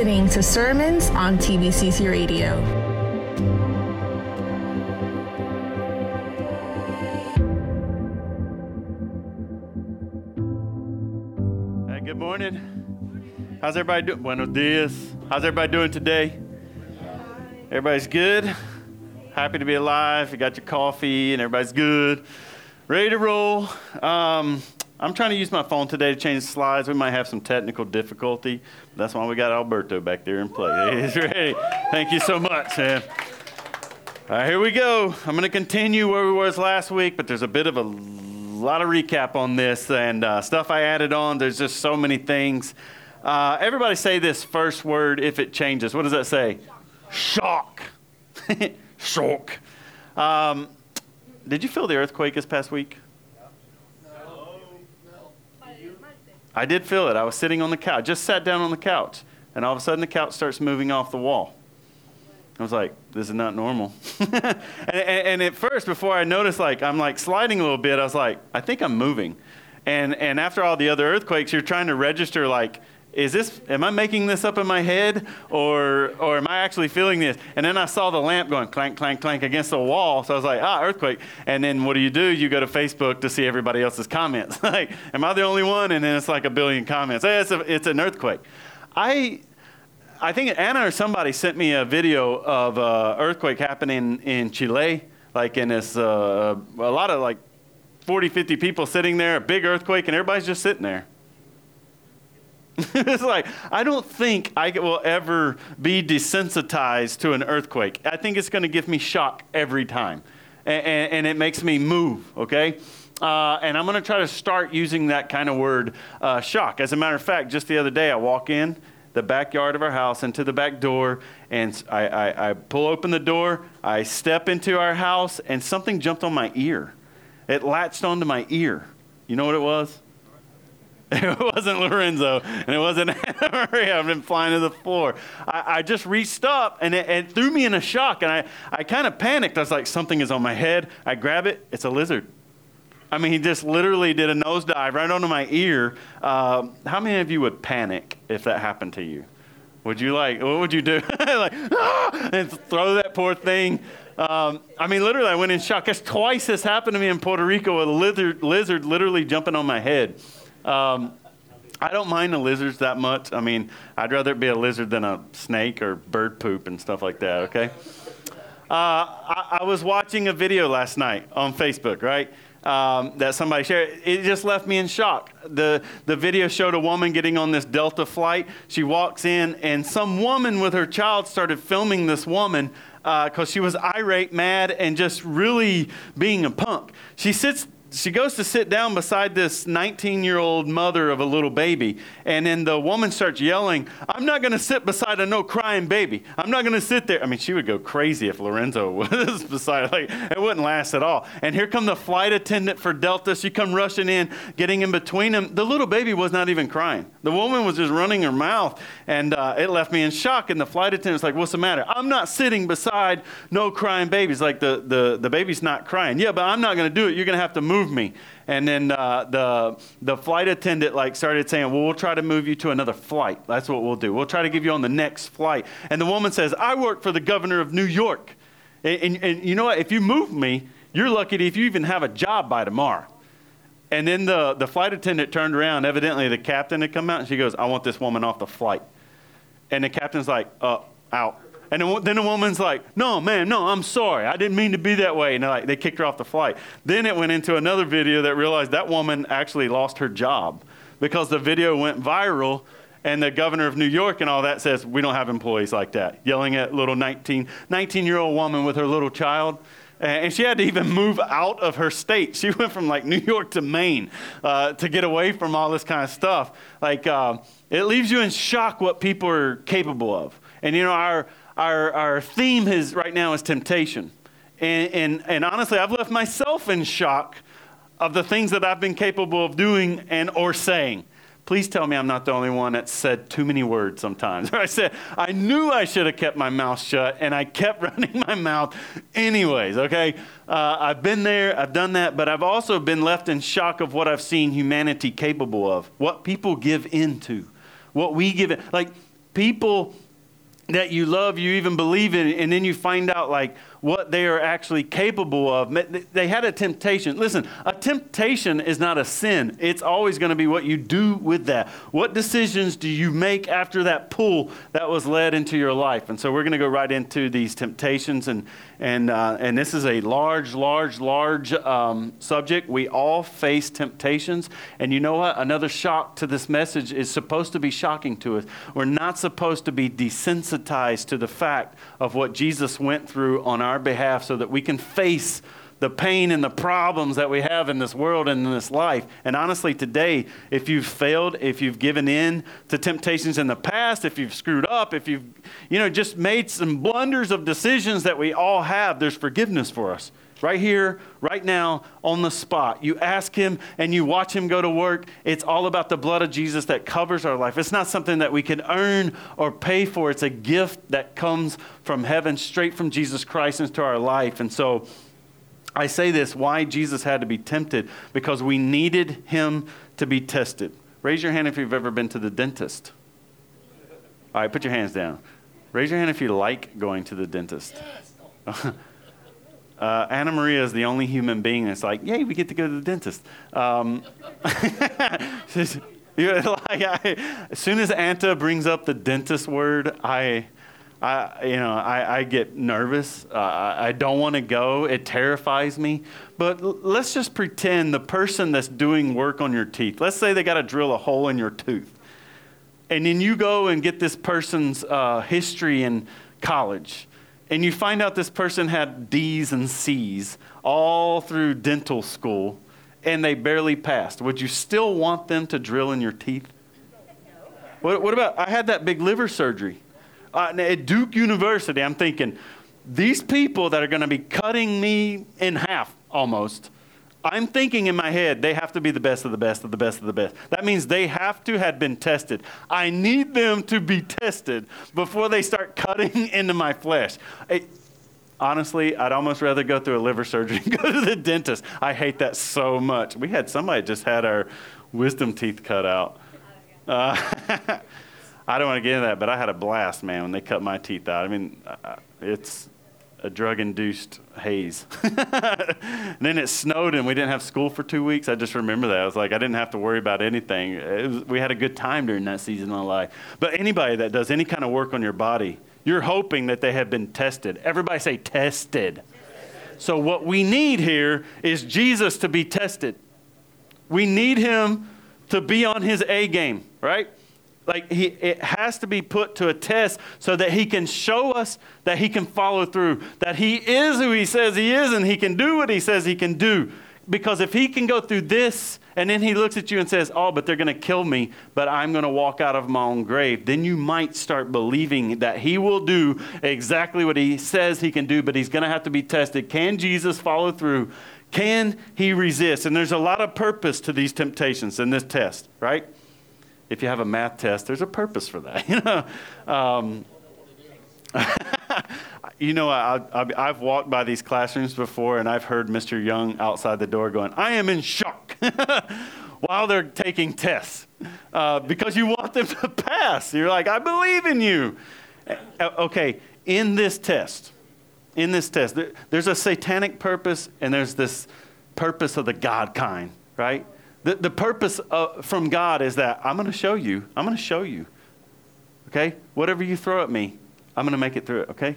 listening to sermons on TBCC Radio. Hey, good morning. How's everybody doing? Buenos dias. How's everybody doing today? Everybody's good. Happy to be alive. You got your coffee and everybody's good. Ready to roll. Um, I'm trying to use my phone today to change slides. We might have some technical difficulty. That's why we got Alberto back there in play. He's ready. Thank you so much, man. All right, here we go. I'm going to continue where we was last week, but there's a bit of a lot of recap on this and uh, stuff I added on. There's just so many things. Uh, everybody say this first word if it changes. What does that say? Shock. Shock. Um, did you feel the earthquake this past week? I did feel it. I was sitting on the couch, just sat down on the couch, and all of a sudden the couch starts moving off the wall. I was like, this is not normal. and, and, at first, before I noticed, like, I'm like sliding a little bit, I was like, I think I'm moving. And, and after all the other earthquakes, you're trying to register, like, is this, am I making this up in my head or, or am I actually feeling this? And then I saw the lamp going clank, clank, clank against the wall. So I was like, ah, earthquake. And then what do you do? You go to Facebook to see everybody else's comments. like, am I the only one? And then it's like a billion comments. Hey, it's, a, it's an earthquake. I, I think Anna or somebody sent me a video of uh, earthquake happening in Chile, like in this, uh, a lot of like 40, 50 people sitting there, a big earthquake, and everybody's just sitting there. it's like, I don't think I will ever be desensitized to an earthquake. I think it's going to give me shock every time. And, and, and it makes me move, okay? Uh, and I'm going to try to start using that kind of word, uh, shock. As a matter of fact, just the other day, I walk in the backyard of our house into the back door, and I, I, I, pull open the door. I step into our house, and something jumped on my ear. It latched onto my ear. You know what it was? It wasn't Lorenzo, and it wasn't Maria. I've been flying to the floor. I, I just reached up, and it, it, threw me in a shock, and I, I kind of panicked. I was like, something is on my head. I grab it. It's a lizard. I mean, he just literally did a nosedive right onto my ear. Uh, how many of you would panic if that happened to you? Would you like, what would you do? like, ah! and throw that poor thing. Um, I mean, literally, I went in shock. That's twice this happened to me in Puerto Rico a lizard, lizard literally jumping on my head. Um, I don't mind the lizards that much. I mean, I'd rather it be a lizard than a snake or bird poop and stuff like that, okay? Uh, I, I was watching a video last night on Facebook, right? um, that somebody shared. It just left me in shock. The, the video showed a woman getting on this Delta flight. She walks in, and some woman with her child started filming this woman because uh, she was irate, mad, and just really being a punk. She sits she goes to sit down beside this 19 year old mother of a little baby. And then the woman starts yelling, I'm not going to sit beside a no crying baby. I'm not going to sit there. I mean, she would go crazy if Lorenzo was beside Like, it wouldn't last at all. And here come the flight attendant for Delta. She come rushing in, getting in between them. The little baby was not even crying. The woman was just running her mouth. And uh, it left me in shock. And the flight attendant's like, What's the matter? I'm not sitting beside no crying babies. Like, the, the, the baby's not crying. Yeah, but I'm not going to do it. You're going to have to move me. And then uh, the, the flight attendant like started saying, well, we'll try to move you to another flight. That's what we'll do. We'll try to give you on the next flight. And the woman says, I work for the governor of New York. And, and, and you know what? If you move me, you're lucky if you even have a job by tomorrow. And then the, the flight attendant turned around. Evidently, the captain had come out and she goes, I want this woman off the flight. And the captain's like, uh, out. And then the woman's like, no, man, no, I'm sorry. I didn't mean to be that way. And like, they kicked her off the flight. Then it went into another video that realized that woman actually lost her job because the video went viral and the governor of New York and all that says, we don't have employees like that. Yelling at little 19, 19 year old woman with her little child. And she had to even move out of her state. She went from like New York to Maine uh, to get away from all this kind of stuff. Like, uh, it leaves you in shock what people are capable of. And you know, our, our, our theme is right now is temptation. And, and, and honestly, I've left myself in shock of the things that I've been capable of doing and or saying. Please tell me I'm not the only one that said too many words sometimes. I said, I knew I should have kept my mouth shut, and I kept running my mouth anyways, okay? Uh, I've been there, I've done that, but I've also been left in shock of what I've seen humanity capable of, what people give into, what we give it. Like, people that you love, you even believe in, and then you find out like what they are actually capable of. They had a temptation. Listen, a temptation is not a sin. It's always going to be what you do with that. What decisions do you make after that pull that was led into your life? And so we're going to go right into these temptations, and and uh, and this is a large, large, large um, subject. We all face temptations, and you know what? Another shock to this message is supposed to be shocking to us. We're not supposed to be desensitized to the fact of what Jesus went through on our our behalf so that we can face the pain and the problems that we have in this world and in this life. And honestly, today, if you've failed, if you've given in to temptations in the past, if you've screwed up, if you've, you know, just made some blunders of decisions that we all have, there's forgiveness for us right here, right now, on the spot. You ask Him and you watch Him go to work. It's all about the blood of Jesus that covers our life. It's not something that we can earn or pay for, it's a gift that comes from heaven, straight from Jesus Christ into our life. And so, I say this why Jesus had to be tempted because we needed him to be tested. Raise your hand if you've ever been to the dentist. All right, put your hands down. Raise your hand if you like going to the dentist. Uh, Anna Maria is the only human being that's like, yay, we get to go to the dentist. Um, like I, as soon as Anta brings up the dentist word, I, I you know, I, I get nervous. Uh, I don't want to go. It terrifies me. But l- let's just pretend the person that's doing work on your teeth. Let's say they got to drill a hole in your tooth, and then you go and get this person's uh, history in college and you find out this person had D's and C's all through dental school and they barely passed, would you still want them to drill in your teeth? What, what about, I had that big liver surgery uh, at Duke University. I'm thinking, these people that are going to be cutting me in half almost I'm thinking in my head, they have to be the best of the best of the best of the best. That means they have to have been tested. I need them to be tested before they start cutting into my flesh. It, honestly, I'd almost rather go through a liver surgery and go to the dentist. I hate that so much. We had somebody just had our wisdom teeth cut out. Uh, I don't want to get into that, but I had a blast, man, when they cut my teeth out. I mean, uh, it's a drug induced haze. then it snowed and we didn't have school for two weeks. I just remember that. I was like, I didn't have to worry about anything. Was, we had a good time during that season of life. But anybody that does any kind of work on your body, you're hoping that they have been tested. Everybody say tested. So, what we need here is Jesus to be tested. We need him to be on his A game, right? Like he, it has to be put to a test so that he can show us that he can follow through, that he is who he says he is and he can do what he says he can do. Because if he can go through this and then he looks at you and says, Oh, but they're going to kill me, but I'm going to walk out of my own grave, then you might start believing that he will do exactly what he says he can do, but he's going to have to be tested. Can Jesus follow through? Can he resist? And there's a lot of purpose to these temptations and this test, right? If you have a math test, there's a purpose for that. You know, um, you know I, have walked by these classrooms before, and I've heard Mr. Young outside the door going, "I am in shock," while they're taking tests uh, because you want them to pass. You're like, "I believe in you." Uh, okay, in this test, in this test, there, there's a satanic purpose, and there's this purpose of the God kind, right? The, the purpose of, from God is that I'm going to show you. I'm going to show you. Okay? Whatever you throw at me, I'm going to make it through it. Okay?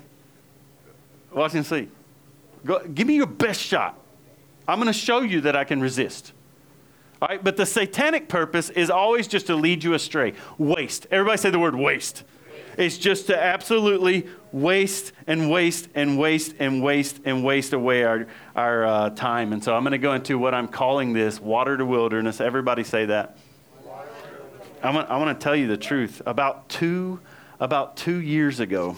Watch and see. Go, give me your best shot. I'm going to show you that I can resist. All right? But the satanic purpose is always just to lead you astray. Waste. Everybody say the word waste. It's just to absolutely waste and waste and waste and waste and waste away our, our uh, time. And so I'm going to go into what I'm calling this water to wilderness. Everybody say that. I want, I want to tell you the truth. About two, about two years ago,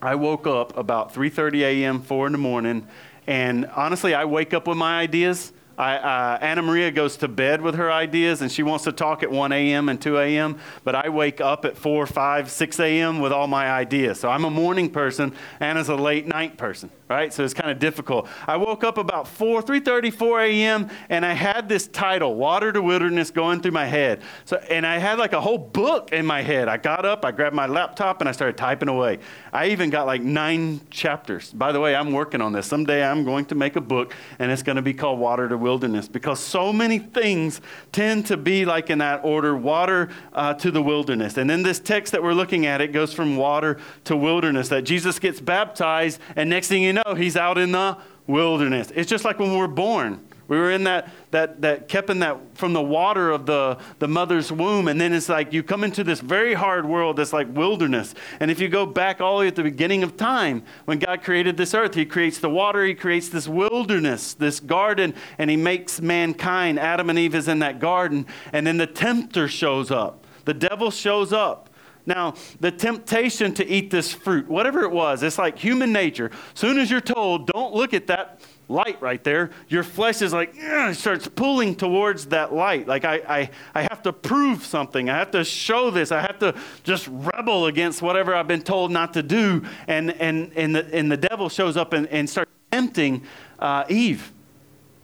I woke up about 3.30 a.m., 4 in the morning, and honestly, I wake up with my ideas. I, uh, Anna Maria goes to bed with her ideas and she wants to talk at 1 a.m. and 2 a.m., but I wake up at 4, 5, 6 a.m. with all my ideas. So I'm a morning person. Anna's a late night person, right? So it's kind of difficult. I woke up about 4, 3.30, 4 a.m., and I had this title, Water to Wilderness, going through my head. So, and I had like a whole book in my head. I got up, I grabbed my laptop, and I started typing away. I even got like nine chapters. By the way, I'm working on this. Someday I'm going to make a book, and it's going to be called Water to Wilderness wilderness because so many things tend to be like in that order water uh, to the wilderness. And in this text that we're looking at, it goes from water to wilderness. That Jesus gets baptized, and next thing you know, he's out in the wilderness. It's just like when we're born. We were in that, that, that kept in that from the water of the, the mother's womb. And then it's like you come into this very hard world that's like wilderness. And if you go back all the way at the beginning of time, when God created this earth, He creates the water, He creates this wilderness, this garden, and He makes mankind. Adam and Eve is in that garden. And then the tempter shows up. The devil shows up. Now, the temptation to eat this fruit, whatever it was, it's like human nature. Soon as you're told, don't look at that light right there, your flesh is like, it starts pulling towards that light. Like, I, I, I have to prove something. I have to show this. I have to just rebel against whatever I've been told not to do. And, and, and, the, and the devil shows up and, and starts tempting uh, Eve.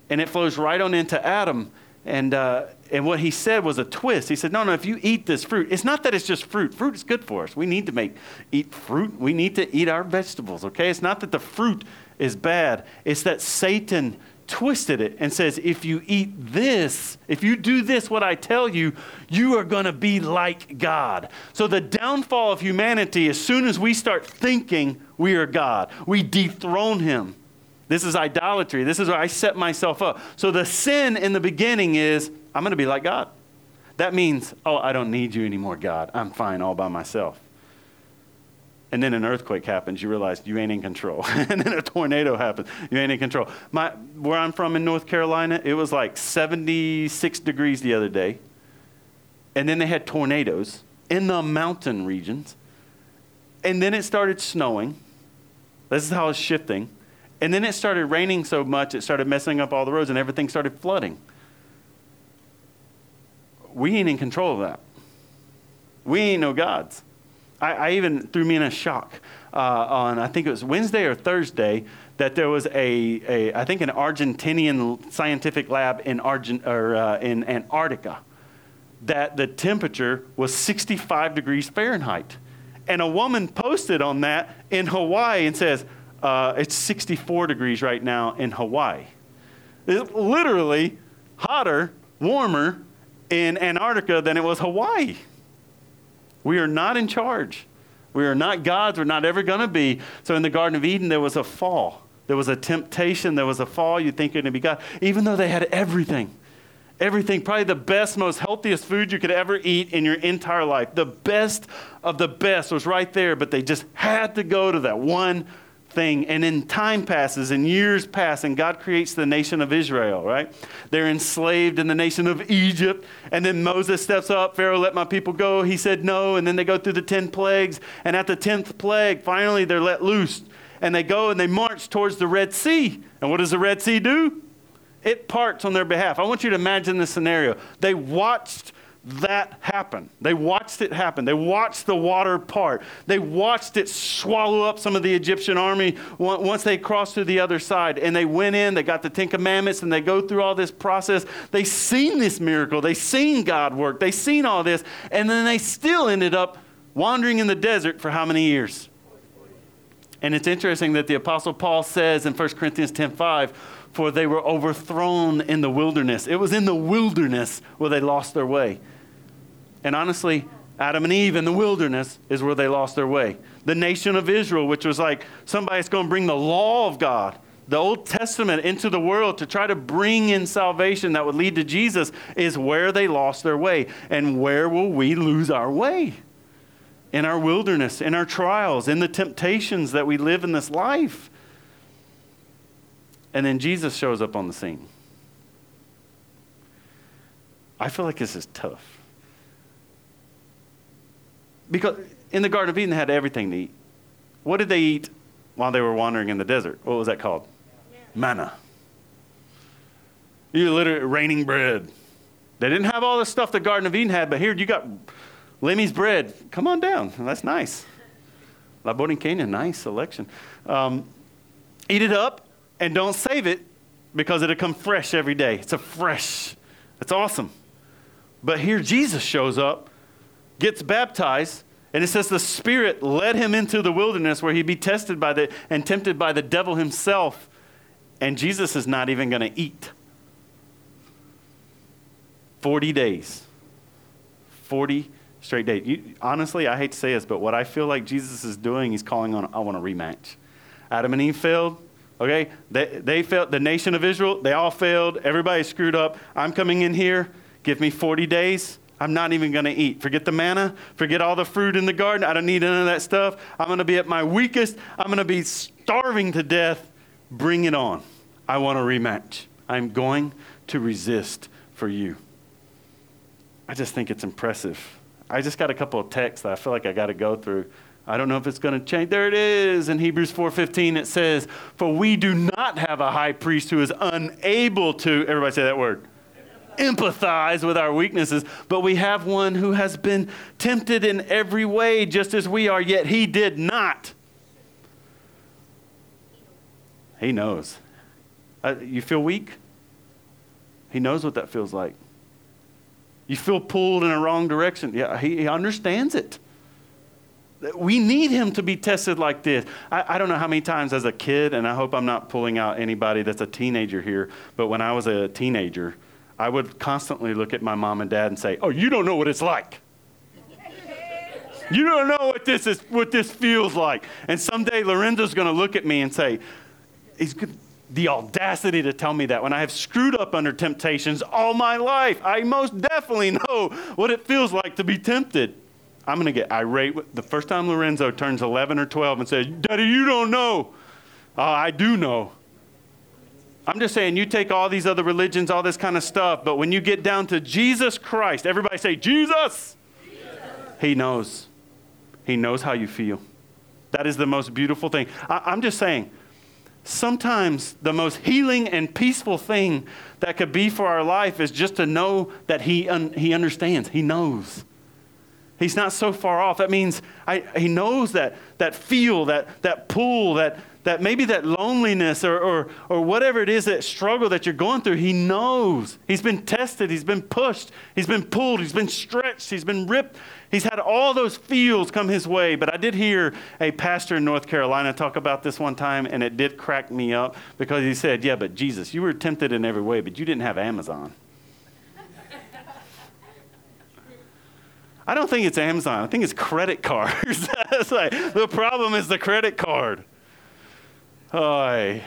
And it flows right on into Adam. And, uh, and what he said was a twist. He said, No, no, if you eat this fruit, it's not that it's just fruit. Fruit is good for us. We need to make, eat fruit. We need to eat our vegetables, okay? It's not that the fruit is bad. It's that Satan twisted it and says, if you eat this, if you do this, what I tell you, you are going to be like God. So the downfall of humanity, as soon as we start thinking we are God, we dethrone him. This is idolatry. This is where I set myself up. So the sin in the beginning is, I'm going to be like God. That means, oh, I don't need you anymore, God. I'm fine all by myself and then an earthquake happens, you realize you ain't in control. and then a tornado happens, you ain't in control. My, where I'm from in North Carolina, it was like 76 degrees the other day. And then they had tornadoes in the mountain regions. And then it started snowing. This is how it's shifting. And then it started raining so much, it started messing up all the roads and everything started flooding. We ain't in control of that. We ain't no gods. I, I even threw me in a shock uh, on, I think it was Wednesday or Thursday, that there was a, a I think, an Argentinian scientific lab in, Argent, or, uh, in Antarctica that the temperature was 65 degrees Fahrenheit. And a woman posted on that in Hawaii and says, uh, it's 64 degrees right now in Hawaii. It's literally hotter, warmer in Antarctica than it was Hawaii. We are not in charge. We are not gods. We're not ever going to be. So in the Garden of Eden, there was a fall. There was a temptation. There was a fall. You think you're going to be God. Even though they had everything. Everything, probably the best, most healthiest food you could ever eat in your entire life. The best of the best was right there, but they just had to go to that one thing. And then time passes and years pass, and God creates the nation of Israel, right? They're enslaved in the nation of Egypt. And then Moses steps up, Pharaoh, let my people go. He said no. And then they go through the 10 plagues. And at the 10th plague, finally they're let loose. And they go and they march towards the Red Sea. And what does the Red Sea do? It parts on their behalf. I want you to imagine this scenario. They watched that happen. They watched it happen. They watched the water part. They watched it swallow up some of the Egyptian army once they crossed to the other side. And they went in, they got the Ten Commandments, and they go through all this process. They seen this miracle. They seen God work. They seen all this. And then they still ended up wandering in the desert for how many years? And it's interesting that the Apostle Paul says in 1 Corinthians 10 5, for they were overthrown in the wilderness. It was in the wilderness where they lost their way. And honestly, Adam and Eve in the wilderness is where they lost their way. The nation of Israel, which was like somebody's going to bring the law of God, the Old Testament into the world to try to bring in salvation that would lead to Jesus, is where they lost their way. And where will we lose our way? In our wilderness, in our trials, in the temptations that we live in this life. And then Jesus shows up on the scene. I feel like this is tough. Because in the Garden of Eden, they had everything to eat. What did they eat while they were wandering in the desert? What was that called? Manna. You literally raining bread. They didn't have all the stuff the Garden of Eden had, but here you got Lemmy's bread. Come on down. That's nice. La Borinquena, nice selection. Um, eat it up and don't save it because it'll come fresh every day. It's a fresh. It's awesome. But here Jesus shows up, gets baptized, and it says the Spirit led him into the wilderness where he'd be tested by the and tempted by the devil himself. And Jesus is not even going to eat. 40 days. 40 straight days. You, honestly, I hate to say this, but what I feel like Jesus is doing, he's calling on, I want a rematch. Adam and Eve failed. Okay? They, they failed. The nation of Israel, they all failed. Everybody screwed up. I'm coming in here. Give me 40 days. I'm not even going to eat. Forget the manna. Forget all the fruit in the garden. I don't need any of that stuff. I'm going to be at my weakest. I'm going to be starving to death. Bring it on. I want a rematch. I'm going to resist for you. I just think it's impressive. I just got a couple of texts that I feel like I got to go through. I don't know if it's going to change. There it is in Hebrews 4:15 it says, "For we do not have a high priest who is unable to everybody say that word empathize with our weaknesses, but we have one who has been tempted in every way just as we are, yet he did not." He knows. Uh, you feel weak? He knows what that feels like. You feel pulled in a wrong direction. Yeah, he, he understands it. We need him to be tested like this. I, I, don't know how many times as a kid, and I hope I'm not pulling out anybody that's a teenager here, but when I was a teenager, I would constantly look at my mom and dad and say, Oh, you don't know what it's like. You don't know what this is, what this feels like. And someday Lorenzo's going to look at me and say, He's the audacity to tell me that when I have screwed up under temptations all my life. I most definitely know what it feels like to be tempted. I'm going to get irate. The first time Lorenzo turns 11 or 12 and says, Daddy, you don't know. Uh, I do know. I'm just saying, you take all these other religions, all this kind of stuff, but when you get down to Jesus Christ, everybody say, Jesus. Jesus. He knows. He knows how you feel. That is the most beautiful thing. I, I'm just saying, sometimes the most healing and peaceful thing that could be for our life is just to know that He, un- he understands, He knows. He's not so far off. That means I, He knows that, that feel, that, that pull, that, that maybe that loneliness or, or, or whatever it is, that struggle that you're going through, He knows. He's been tested, He's been pushed, He's been pulled, He's been stretched, He's been ripped, He's had all those feels come his way, but I did hear a pastor in North Carolina talk about this one time, and it did crack me up because he said, Yeah, but Jesus, you were tempted in every way, but you didn't have Amazon. I don't think it's Amazon. I think it's credit cards. like, the problem is the credit card. Oh,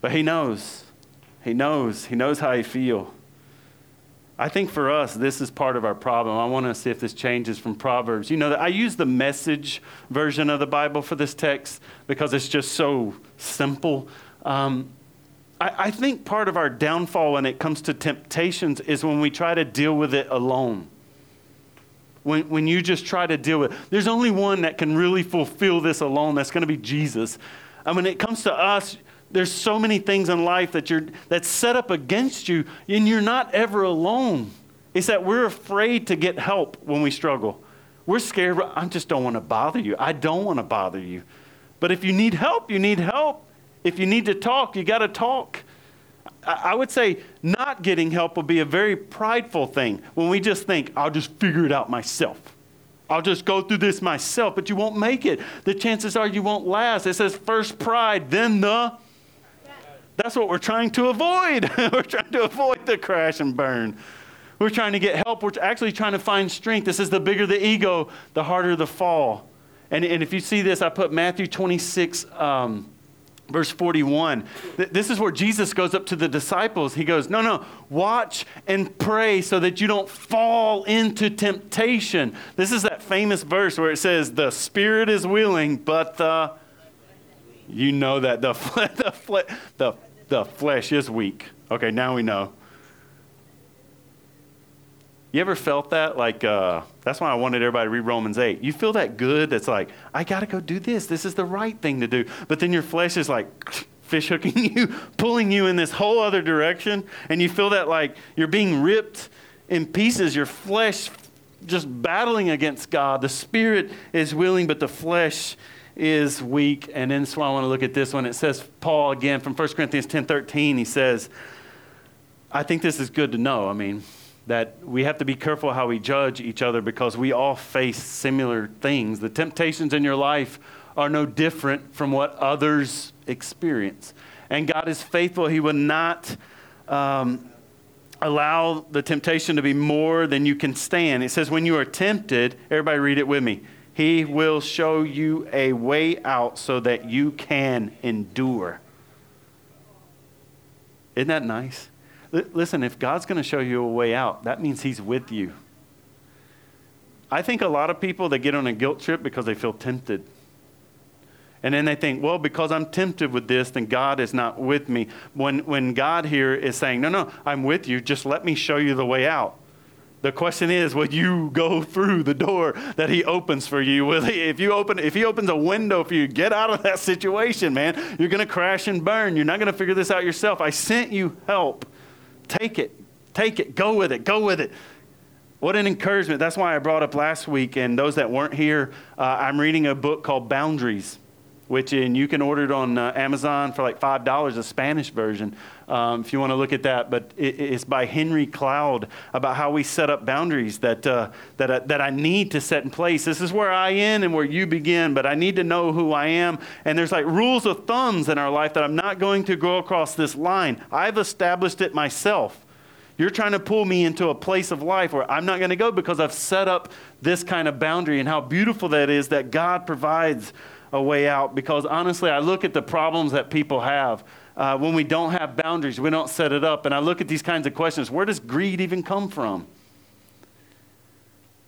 but he knows. He knows. He knows how you feel. I think for us, this is part of our problem. I want to see if this changes from Proverbs. You know, I use the message version of the Bible for this text because it's just so simple. Um, I, I think part of our downfall when it comes to temptations is when we try to deal with it alone. When, when you just try to deal with it. There's only one that can really fulfill this alone. That's going to be Jesus. And when it comes to us, there's so many things in life that you're that's set up against you and you're not ever alone. It's that we're afraid to get help when we struggle. We're scared i just don't want to bother you. I don't want to bother you. But if you need help you need help. If you need to talk you got to talk. I would say not getting help will be a very prideful thing when we just think, I'll just figure it out myself. I'll just go through this myself, but you won't make it. The chances are you won't last. It says first pride, then the that's what we're trying to avoid. we're trying to avoid the crash and burn. We're trying to get help. We're actually trying to find strength. This is the bigger the ego, the harder the fall. And, and if you see this, I put Matthew 26, um, verse 41. This is where Jesus goes up to the disciples. He goes, No, no, watch and pray so that you don't fall into temptation. This is that famous verse where it says, The spirit is willing, but the you know that the, the, the, the flesh is weak. Okay, now we know. You ever felt that? Like, uh, that's why I wanted everybody to read Romans 8. You feel that good that's like, I got to go do this. This is the right thing to do. But then your flesh is like, fish hooking you, pulling you in this whole other direction, and you feel that like you're being ripped in pieces, your flesh just battling against God. The spirit is willing, but the flesh is weak. And then so I want to look at this one. It says, Paul again from 1 Corinthians 10 13, he says, I think this is good to know. I mean, that we have to be careful how we judge each other because we all face similar things. The temptations in your life are no different from what others experience. And God is faithful. He will not um, allow the temptation to be more than you can stand. It says, when you are tempted, everybody read it with me. He will show you a way out so that you can endure. Isn't that nice? Listen, if God's going to show you a way out, that means He's with you. I think a lot of people they get on a guilt trip because they feel tempted. And then they think, well, because I'm tempted with this, then God is not with me. When, when God here is saying, no, no, I'm with you, just let me show you the way out. The question is, will you go through the door that he opens for you? Will he, if you open, if he opens a window for you, get out of that situation, man. You're going to crash and burn. You're not going to figure this out yourself. I sent you help. Take it. Take it. Go with it. Go with it. What an encouragement. That's why I brought up last week, and those that weren't here, uh, I'm reading a book called Boundaries which in, you can order it on uh, Amazon for like $5, a Spanish version, um, if you want to look at that. But it, it's by Henry Cloud about how we set up boundaries that, uh, that, uh, that I need to set in place. This is where I end and where you begin, but I need to know who I am. And there's like rules of thumbs in our life that I'm not going to go across this line. I've established it myself. You're trying to pull me into a place of life where I'm not going to go because I've set up this kind of boundary and how beautiful that is that God provides a way out because honestly, I look at the problems that people have uh, when we don't have boundaries, we don't set it up. And I look at these kinds of questions where does greed even come from?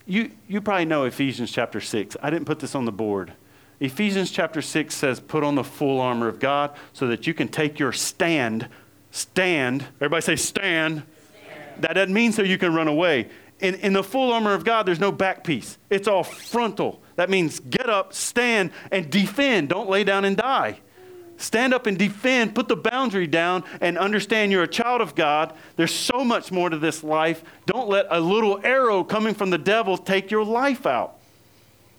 You, you probably know Ephesians chapter 6. I didn't put this on the board. Ephesians chapter 6 says, Put on the full armor of God so that you can take your stand. Stand. Everybody say, stand. stand. That doesn't mean so you can run away. In, in the full armor of God, there's no back piece, it's all frontal. That means get up, stand, and defend. Don't lay down and die. Stand up and defend, put the boundary down, and understand you're a child of God. There's so much more to this life. Don't let a little arrow coming from the devil take your life out.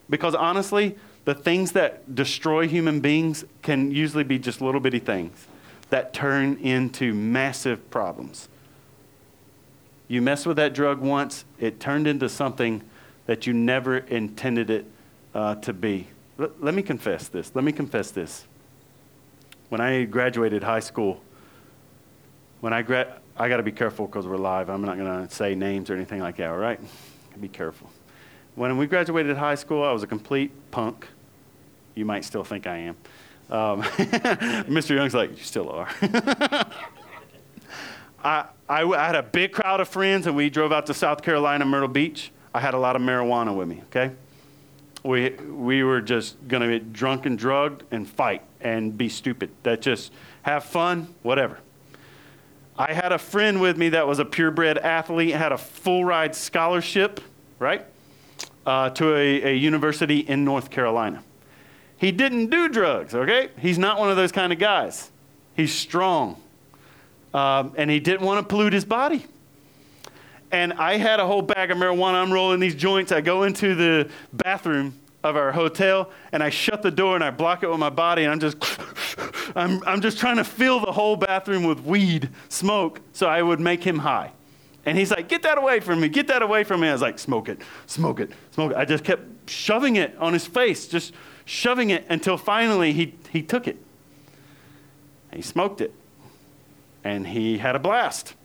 Because honestly, the things that destroy human beings can usually be just little bitty things that turn into massive problems. You mess with that drug once, it turned into something that you never intended it uh, to be. L- let me confess this. Let me confess this. When I graduated high school, when I grad, I got to be careful because we're live. I'm not going to say names or anything like that. All right, be careful. When we graduated high school, I was a complete punk. You might still think I am. Um, Mr. Young's like, you still are. I, I, I had a big crowd of friends, and we drove out to South Carolina, Myrtle Beach. I had a lot of marijuana with me. Okay we, we were just going to get drunk and drugged and fight and be stupid. That just have fun, whatever. I had a friend with me that was a purebred athlete, had a full ride scholarship, right, uh, to a, a university in North Carolina. He didn't do drugs, okay? He's not one of those kind of guys. He's strong. Um, and he didn't want to pollute his body and I had a whole bag of marijuana. I'm rolling these joints. I go into the bathroom of our hotel and I shut the door and I block it with my body and I'm just I'm, I'm just trying to fill the whole bathroom with weed smoke so I would make him high. And he's like, get that away from me, get that away from me. I was like, smoke it, smoke it, smoke it. I just kept shoving it on his face, just shoving it until finally he, he took it. He smoked it. And he had a blast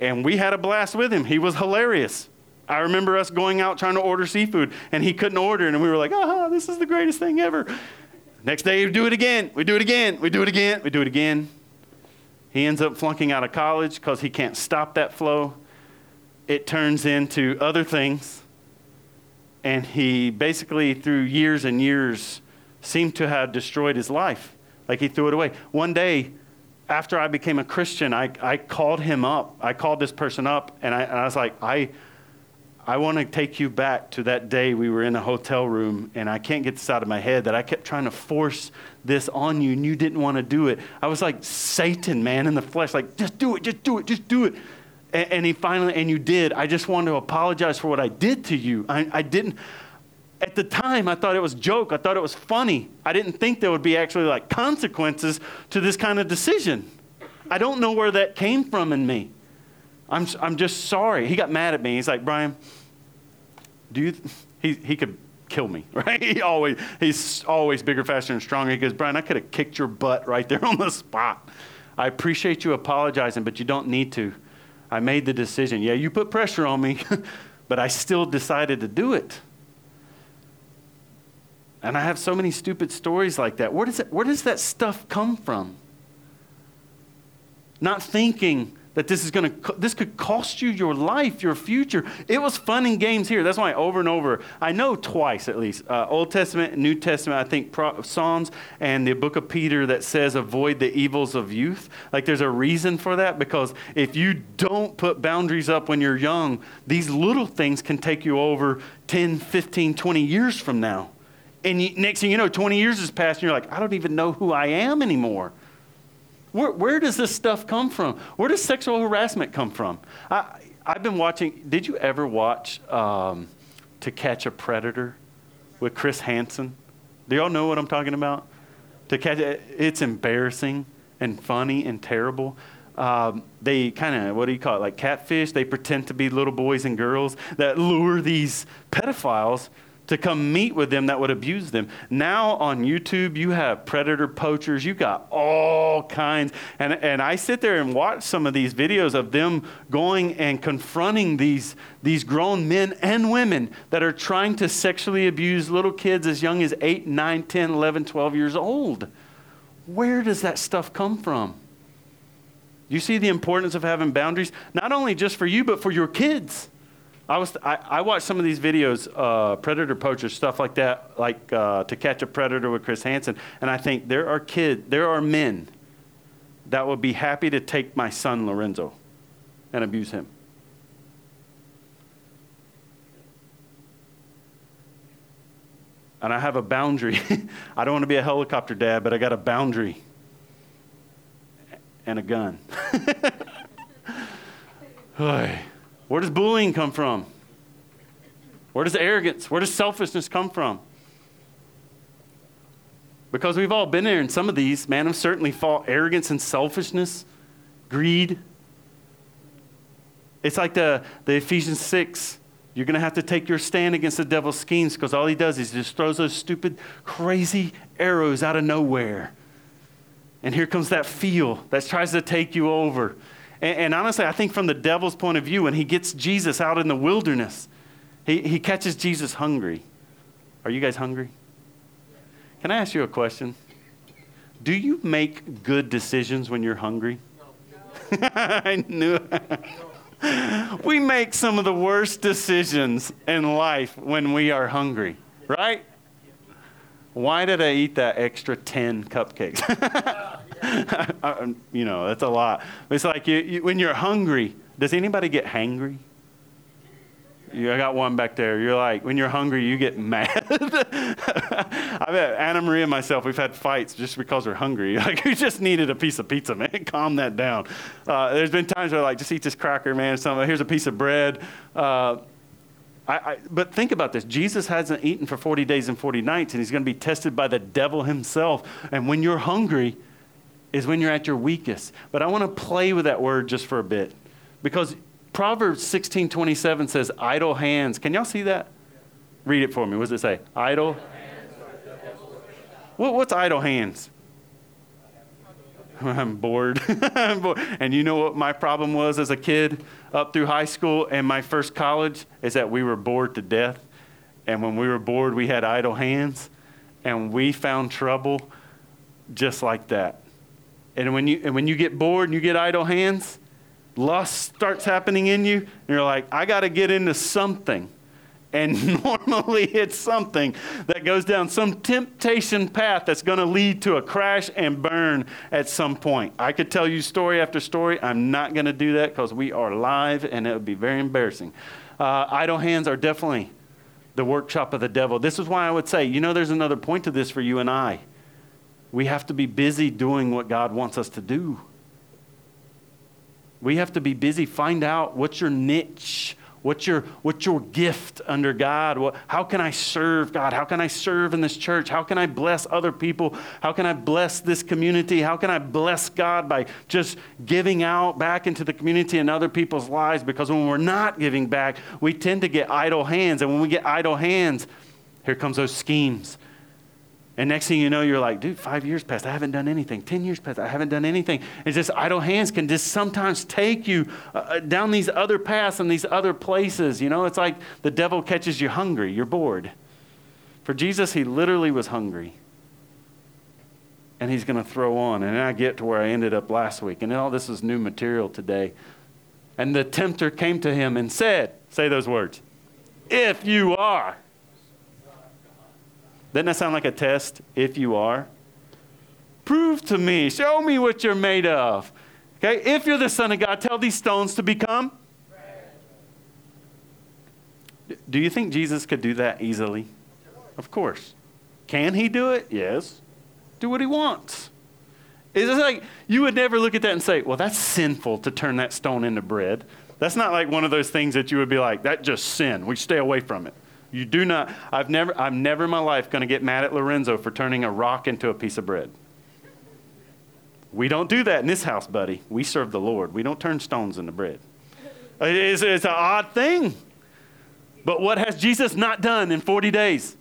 and we had a blast with him. He was hilarious. I remember us going out trying to order seafood, and he couldn't order, and we were like, "Ah, this is the greatest thing ever." Next day, we do it again. We do it again. We do it again. We do it again. He ends up flunking out of college because he can't stop that flow. It turns into other things, and he basically, through years and years, seemed to have destroyed his life. Like he threw it away. One day, after I became a Christian, I, I called him up. I called this person up, and I, and I was like, I, I want to take you back to that day we were in a hotel room, and I can't get this out of my head that I kept trying to force this on you, and you didn't want to do it. I was like Satan, man, in the flesh, like, just do it, just do it, just do it. And, and he finally, and you did. I just wanted to apologize for what I did to you. I, I didn't, at the time, I thought it was joke. I thought it was funny. I didn't think there would be actually like consequences to this kind of decision. I don't know where that came from in me. I'm, I'm just sorry. He got mad at me. He's like, Brian, do you, he, he could kill me, right? He always, he's always bigger, faster, and stronger. He goes, Brian, I could have kicked your butt right there on the spot. I appreciate you apologizing, but you don't need to. I made the decision. Yeah, you put pressure on me, but I still decided to do it. And I have so many stupid stories like that. Where does, that, where does that stuff come from? Not thinking that this is going to this could cost you your life your future it was fun and games here that's why over and over i know twice at least uh, old testament new testament i think Pro- psalms and the book of peter that says avoid the evils of youth like there's a reason for that because if you don't put boundaries up when you're young these little things can take you over 10 15 20 years from now and next thing you know 20 years has passed and you're like i don't even know who i am anymore where, where does this stuff come from? Where does sexual harassment come from? I, I've been watching, did you ever watch um, To Catch a Predator with Chris Hansen? Do y'all know what I'm talking about? To catch it's embarrassing and funny and terrible. Um, they kind of, what do you call it, like catfish? They pretend to be little boys and girls that lure these pedophiles to come meet with them that would abuse them. Now on YouTube, you have predator poachers, you got all kinds. And, and I sit there and watch some of these videos of them going and confronting these, these grown men and women that are trying to sexually abuse little kids as young as 8, 9, 10, 11, 12 years old. Where does that stuff come from? You see the importance of having boundaries, not only just for you, but for your kids. I was I, I watched some of these videos, uh, predator poachers, stuff like that, like uh, to catch a predator with Chris Hansen, and I think there are kids, there are men that would be happy to take my son Lorenzo and abuse him. And I have a boundary. I don't want to be a helicopter dad, but I got a boundary and a gun. Where does bullying come from? Where does arrogance, where does selfishness come from? Because we've all been there in some of these, man, I've certainly fought arrogance and selfishness, greed. It's like the, the Ephesians 6. You're going to have to take your stand against the devil's schemes because all he does is just throws those stupid, crazy arrows out of nowhere. And here comes that feel that tries to take you over. And, and, honestly, I think from the devil's point of view, when he gets Jesus out in the wilderness, he, he catches Jesus hungry. Are you guys hungry? Can I ask you a question? Do you make good decisions when you're hungry? I knew we make some of the worst decisions in life when we are hungry, right? Why did I eat that extra 10 cupcakes? you know, that's a lot. It's like you, you, when you're hungry, does anybody get hangry? You, I got one back there. You're like, when you're hungry, you get mad. I bet Anna Maria and myself, we've had fights just because we're hungry. Like, we just needed a piece of pizza, man. Calm that down. Uh, there's been times where, like, just eat this cracker, man. Something. Here's a piece of bread. Uh, I, I, but think about this Jesus hasn't eaten for 40 days and 40 nights, and he's going to be tested by the devil himself. And when you're hungry, is when you're at your weakest. But I want to play with that word just for a bit because Proverbs 16 27 says, idle hands. Can y'all see that? Read it for me. What does it say? Idle? What, what's idle hands? I'm bored. I'm bored. And you know what my problem was as a kid up through high school and my first college is that we were bored to death. And when we were bored, we had idle hands. And we found trouble just like that. And when you, and when you get bored and you get idle hands, lust starts happening in you. And you're like, I got to get into something. And normally it's something that goes down some temptation path that's going to lead to a crash and burn at some point. I could tell you story after story. I'm not going to do that because we are live and it would be very embarrassing. Uh, idle hands are definitely the workshop of the devil. This is why I would say, you know, there's another point to this for you and I. We have to be busy doing what God wants us to do. We have to be busy. Find out what's your niche. What's your, what's your gift under God? What, how can I serve God? How can I serve in this church? How can I bless other people? How can I bless this community? How can I bless God by just giving out back into the community and other people's lives? Because when we're not giving back, we tend to get idle hands. And when we get idle hands, here comes those schemes. And next thing you know, you're like, dude, five years passed. I haven't done anything. Ten years passed. I haven't done anything. It's just idle hands can just sometimes take you uh, uh, down these other paths and these other places. You know, it's like the devil catches you hungry. You're bored. For Jesus, he literally was hungry. And he's going to throw on. And I get to where I ended up last week. And all this is new material today. And the tempter came to him and said, say those words, if you are doesn't that sound like a test? If you are, prove to me, show me what you're made of. Okay, if you're the Son of God, tell these stones to become. Do you think Jesus could do that easily? Of course. Can he do it? Yes. Do what he wants. It's like you would never look at that and say, well, that's sinful to turn that stone into bread. That's not like one of those things that you would be like, that just sin. We stay away from it. You do not, I've never, I'm never in my life going to get mad at Lorenzo for turning a rock into a piece of bread. We don't do that in this house, buddy. We serve the Lord. We don't turn stones into bread. It's, it's an odd thing. But what has Jesus not done in 40 days?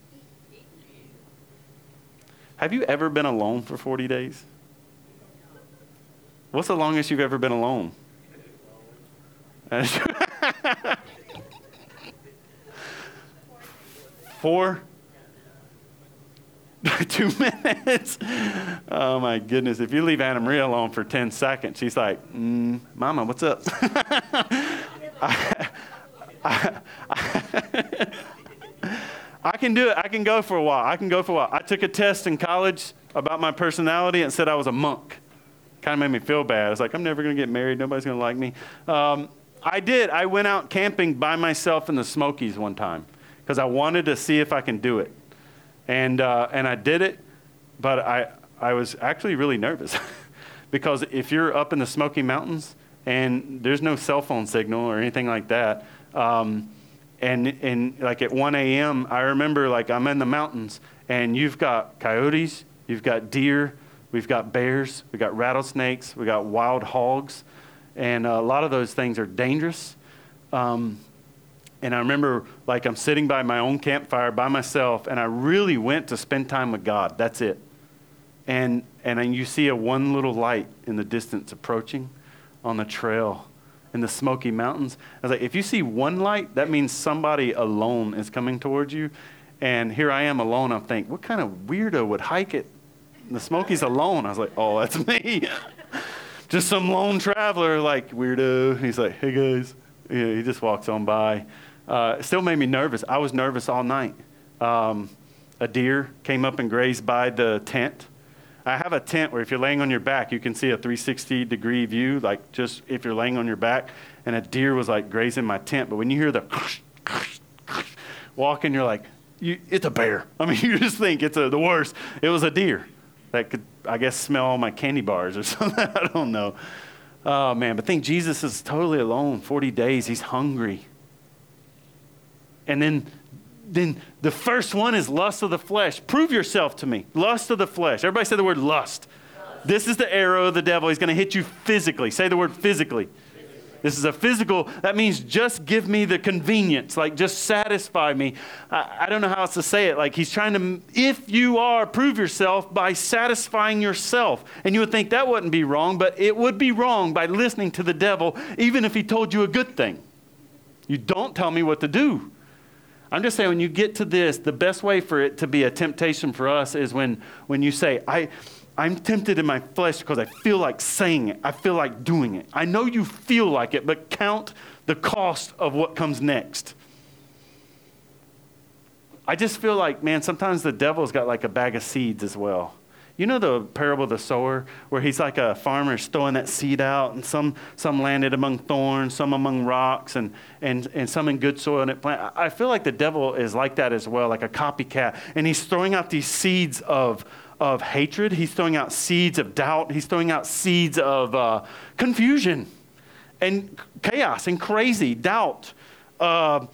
Have you ever been alone for 40 days? What's the longest you've ever been alone? Four? Two minutes? Oh my goodness. If you leave Anna Maria alone for 10 seconds, she's like, mm, Mama, what's up? I, I, I, can do it. I can go for a while. I can go for a while. I took a test in college about my personality and said I was a monk. Kind of made me feel bad. I was like, I'm never going to get married. Nobody's going to like me. Um, I did. I went out camping by myself in the Smokies one time because I wanted to see if I can do it. And, uh, and I did it, but I, I was actually really nervous because if you're up in the Smoky Mountains and there's no cell phone signal or anything like that, um, and, and like at 1 a.m., I remember like I'm in the mountains and you've got coyotes, you've got deer, we've got bears, we've got rattlesnakes, we've got wild hogs, and a lot of those things are dangerous. Um, and I remember, like, I'm sitting by my own campfire by myself, and I really went to spend time with God. That's it. And, and you see a one little light in the distance approaching on the trail in the Smoky Mountains. I was like, if you see one light, that means somebody alone is coming towards you. And here I am alone. I think, what kind of weirdo would hike it? The Smokies alone. I was like, oh, that's me. just some lone traveler, like, weirdo. He's like, hey, guys. Yeah, he just walks on by. Uh, it still made me nervous. I was nervous all night. Um, a deer came up and grazed by the tent. I have a tent where if you're laying on your back, you can see a 360 degree view, like just if you're laying on your back. And a deer was like grazing my tent. But when you hear the walking, you're like, you, it's a bear. I mean, you just think it's a, the worst. It was a deer that could, I guess, smell all my candy bars or something. I don't know. Oh, man. But think Jesus is totally alone 40 days. He's hungry. And then, then the first one is lust of the flesh. Prove yourself to me. Lust of the flesh. Everybody say the word lust. lust. This is the arrow of the devil. He's going to hit you physically. Say the word physically. This is a physical, that means just give me the convenience, like just satisfy me. I, I, don't know how else to say it. Like he's trying to, if you are, prove yourself by satisfying yourself. And you would think that wouldn't be wrong, but it would be wrong by listening to the devil, even if he told you a good thing. You don't tell me what to do. I'm just saying, when you get to this, the best way for it to be a temptation for us is when, when you say, I, I'm tempted in my flesh because I feel like saying it. I feel like doing it. I know you feel like it, but count the cost of what comes next. I just feel like, man, sometimes the devil's got like a bag of seeds as well. You know the parable of the sower, where he's like a farmer throwing that seed out, and some, some landed among thorns, some among rocks, and, and, and some in good soil. And it plant. I feel like the devil is like that as well, like a copycat. And he's throwing out these seeds of, of hatred, he's throwing out seeds of doubt, he's throwing out seeds of uh, confusion and chaos and crazy doubt. Uh,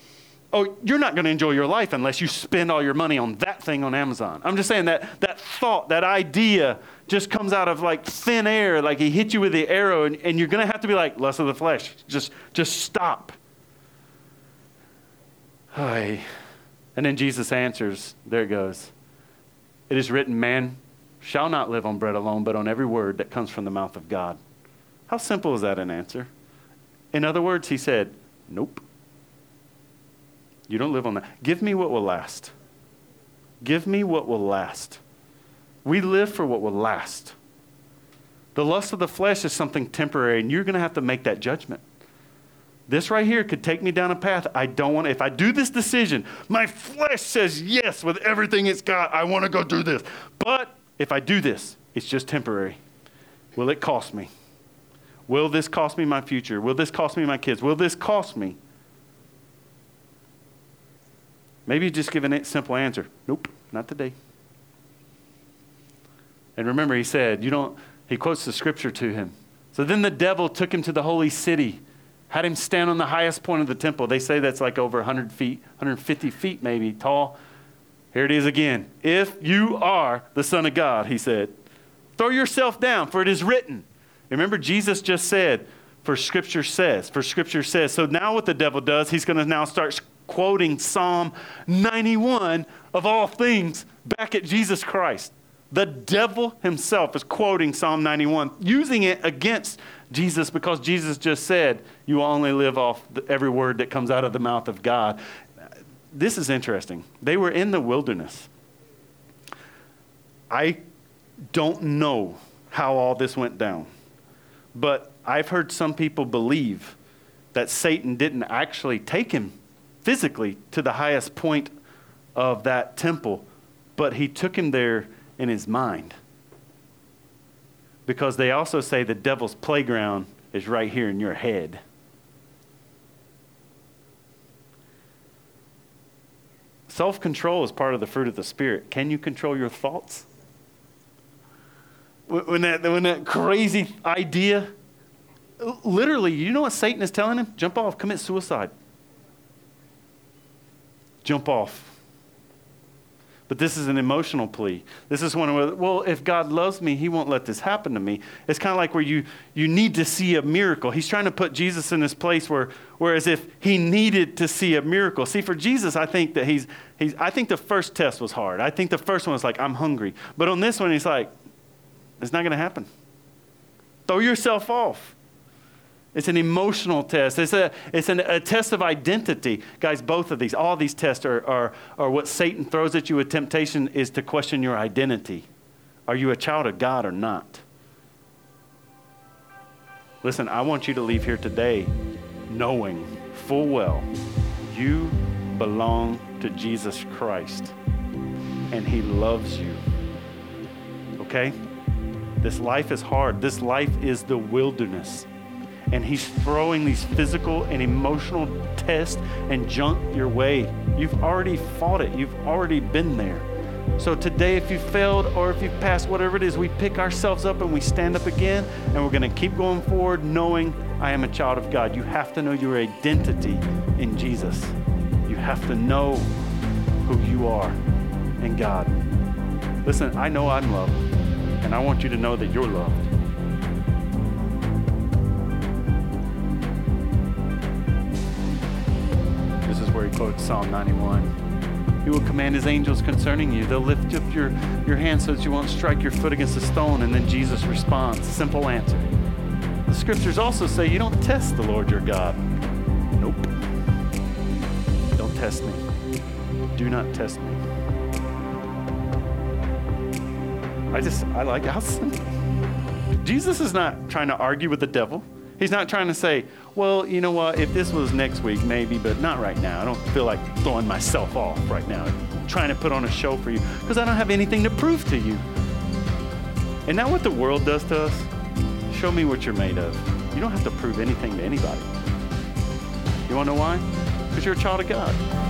oh, you're not going to enjoy your life unless you spend all your money on that thing on Amazon. I'm just saying that that thought, that idea just comes out of like thin air, like he hit you with the arrow, and, and you're going to have to be like, lust of the flesh. Just, just stop. Hi. And then Jesus answers, there it goes. It is written, man shall not live on bread alone, but on every word that comes from the mouth of God. How simple is that an answer? In other words, he said, nope. You don't live on that. Give me what will last. Give me what will last. We live for what will last. The lust of the flesh is something temporary, and you're going to have to make that judgment. This right here could take me down a path I don't want. If I do this decision, my flesh says yes with everything it's got. I want to go do this. But if I do this, it's just temporary. Will it cost me? Will this cost me my future? Will this cost me my kids? Will this cost me? Maybe just give a simple answer. Nope, not today. And remember, he said, you don't, he quotes the scripture to him. So then the devil took him to the holy city, had him stand on the highest point of the temple. They say that's like over 100 feet, 150 feet maybe tall. Here it is again. If you are the Son of God, he said, throw yourself down, for it is written. Remember, Jesus just said, for Scripture says, for Scripture says. So now what the devil does, he's going to now start quoting Psalm 91 of all things back at Jesus Christ. The devil himself is quoting Psalm 91, using it against Jesus because Jesus just said, You only live off every word that comes out of the mouth of God. This is interesting. They were in the wilderness. I don't know how all this went down, but I've heard some people believe that Satan didn't actually take him physically to the highest point of that temple, but he took him there in his mind. Because they also say the devil's playground is right here in your head. Self control is part of the fruit of the Spirit. Can you control your thoughts? When that, when that crazy idea, literally, you know what Satan is telling him? Jump off, commit suicide jump off. But this is an emotional plea. This is one where, well, if God loves me, He won't let this happen to me. It's kind of like where you, you need to see a miracle. He's trying to put Jesus in this place where, where as if He needed to see a miracle. See, for Jesus, I think that He's, he's I think the first test was hard. I think the first one was like, I'm hungry. But on this one, He's like, it's not going to happen. Throw yourself off. It's an emotional test. It's, a, it's an, a test of identity. Guys, both of these, all these tests are, are, are what Satan throws at you with temptation is to question your identity. Are you a child of God or not? Listen, I want you to leave here today knowing full well you belong to Jesus Christ and He loves you. Okay? This life is hard. This life is the wilderness and he's throwing these physical and emotional tests and junk your way. You've already fought it, you've already been there. So today, if you failed or if you've passed, whatever it is, we pick ourselves up and we stand up again, and we're going to keep going forward knowing I am a child of God. You have to know your identity in Jesus. You have to know who you are in God. Listen, I know I'm loved, and I want you to know that you're loved. Where he quotes Psalm 91. He will command his angels concerning you. They'll lift up your, your hand so that you won't strike your foot against a stone. And then Jesus responds. Simple answer. The scriptures also say you don't test the Lord your God. Nope. Don't test me. Do not test me. I just, I like how simple. Jesus is not trying to argue with the devil. He's not trying to say, well, you know what, if this was next week, maybe, but not right now. I don't feel like throwing myself off right now, trying to put on a show for you, because I don't have anything to prove to you. And not what the world does to us? Show me what you're made of. You don't have to prove anything to anybody. You want to know why? Because you're a child of God.